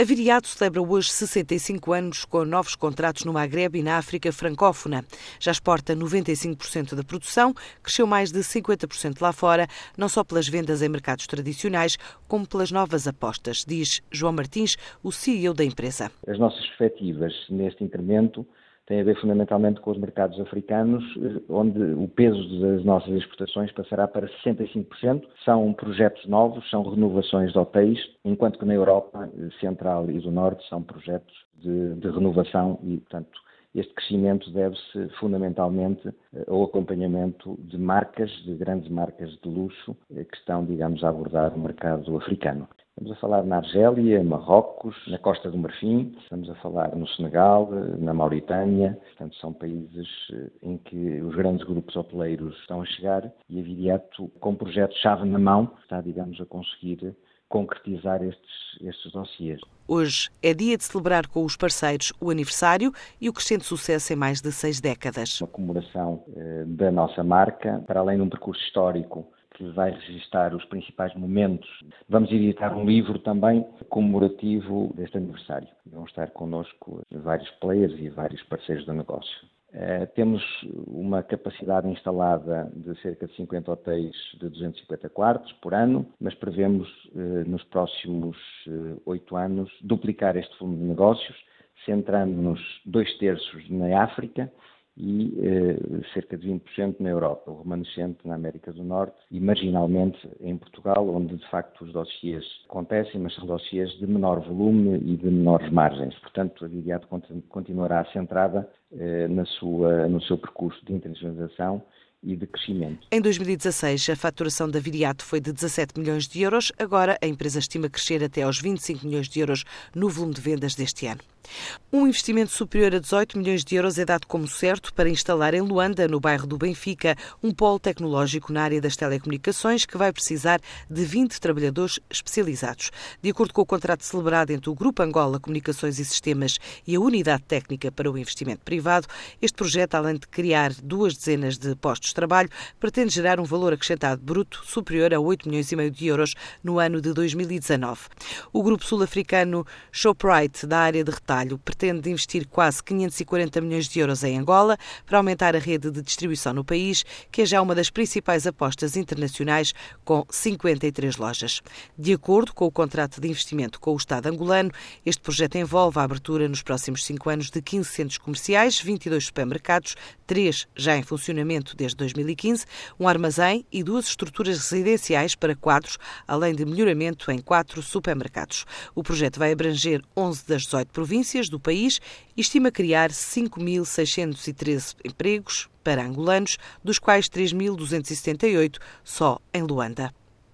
A Viriato celebra hoje 65 anos com novos contratos no Magreb e na África francófona. Já exporta 95% da produção, cresceu mais de 50% lá fora, não só pelas vendas em mercados tradicionais, como pelas novas apostas, diz João Martins, o CEO da empresa. As nossas perspectivas neste incremento tem a ver fundamentalmente com os mercados africanos, eh, onde o peso das nossas exportações passará para 65%. São projetos novos, são renovações de hotéis, enquanto que na Europa eh, Central e do Norte são projetos de, de renovação e, portanto, este crescimento deve-se fundamentalmente eh, ao acompanhamento de marcas, de grandes marcas de luxo, que estão, digamos, a abordar o mercado africano. Estamos a falar na Argélia, Marrocos, na Costa do Marfim, estamos a falar no Senegal, na Mauritânia. Portanto, são países eh, em que os grandes grupos hoteleiros estão a chegar e a Viriato, com projetos-chave na mão, está, digamos, a conseguir concretizar estes, estes dossiês. Hoje é dia de celebrar com os parceiros o aniversário e o crescente sucesso em mais de seis décadas. Uma comemoração eh, da nossa marca, para além de um percurso histórico que vai registar os principais momentos. Vamos editar um livro também comemorativo deste aniversário. Vão estar connosco vários players e vários parceiros do negócio. Uh, temos uma capacidade instalada de cerca de 50 hotéis de 250 quartos por ano, mas prevemos uh, nos próximos eh, oito anos duplicar este volume de negócios, centrando-nos dois terços na África e eh, cerca de 20% na Europa, o remanescente na América do Norte e marginalmente em Portugal, onde de facto os dossiês acontecem, mas são dossiês de menor volume e de menores margens. Portanto, a Vidiato continuará centrada eh, na sua, no seu percurso de internacionalização e de crescimento. Em 2016, a faturação da Viriato foi de 17 milhões de euros. Agora, a empresa estima crescer até aos 25 milhões de euros no volume de vendas deste ano. Um investimento superior a 18 milhões de euros é dado como certo para instalar em Luanda, no bairro do Benfica, um polo tecnológico na área das telecomunicações que vai precisar de 20 trabalhadores especializados. De acordo com o contrato celebrado entre o Grupo Angola Comunicações e Sistemas e a Unidade Técnica para o Investimento Privado, este projeto, além de criar duas dezenas de postos de trabalho, pretende gerar um valor acrescentado bruto superior a 8 milhões e meio de euros no ano de 2019. O grupo sul-africano Shoprite, da área de retalho, pretende investir quase 540 milhões de euros em Angola para aumentar a rede de distribuição no país, que é já uma das principais apostas internacionais, com 53 lojas. De acordo com o contrato de investimento com o Estado angolano, este projeto envolve a abertura nos próximos cinco anos de 15 centros comerciais, 22 supermercados, três já em funcionamento desde 2015, um armazém e duas estruturas residenciais para quadros, além de melhoramento em quatro supermercados. O projeto vai abranger 11 das 18 províncias do país e estima criar 5.613 empregos para angolanos, dos quais 3.278 só em Luanda.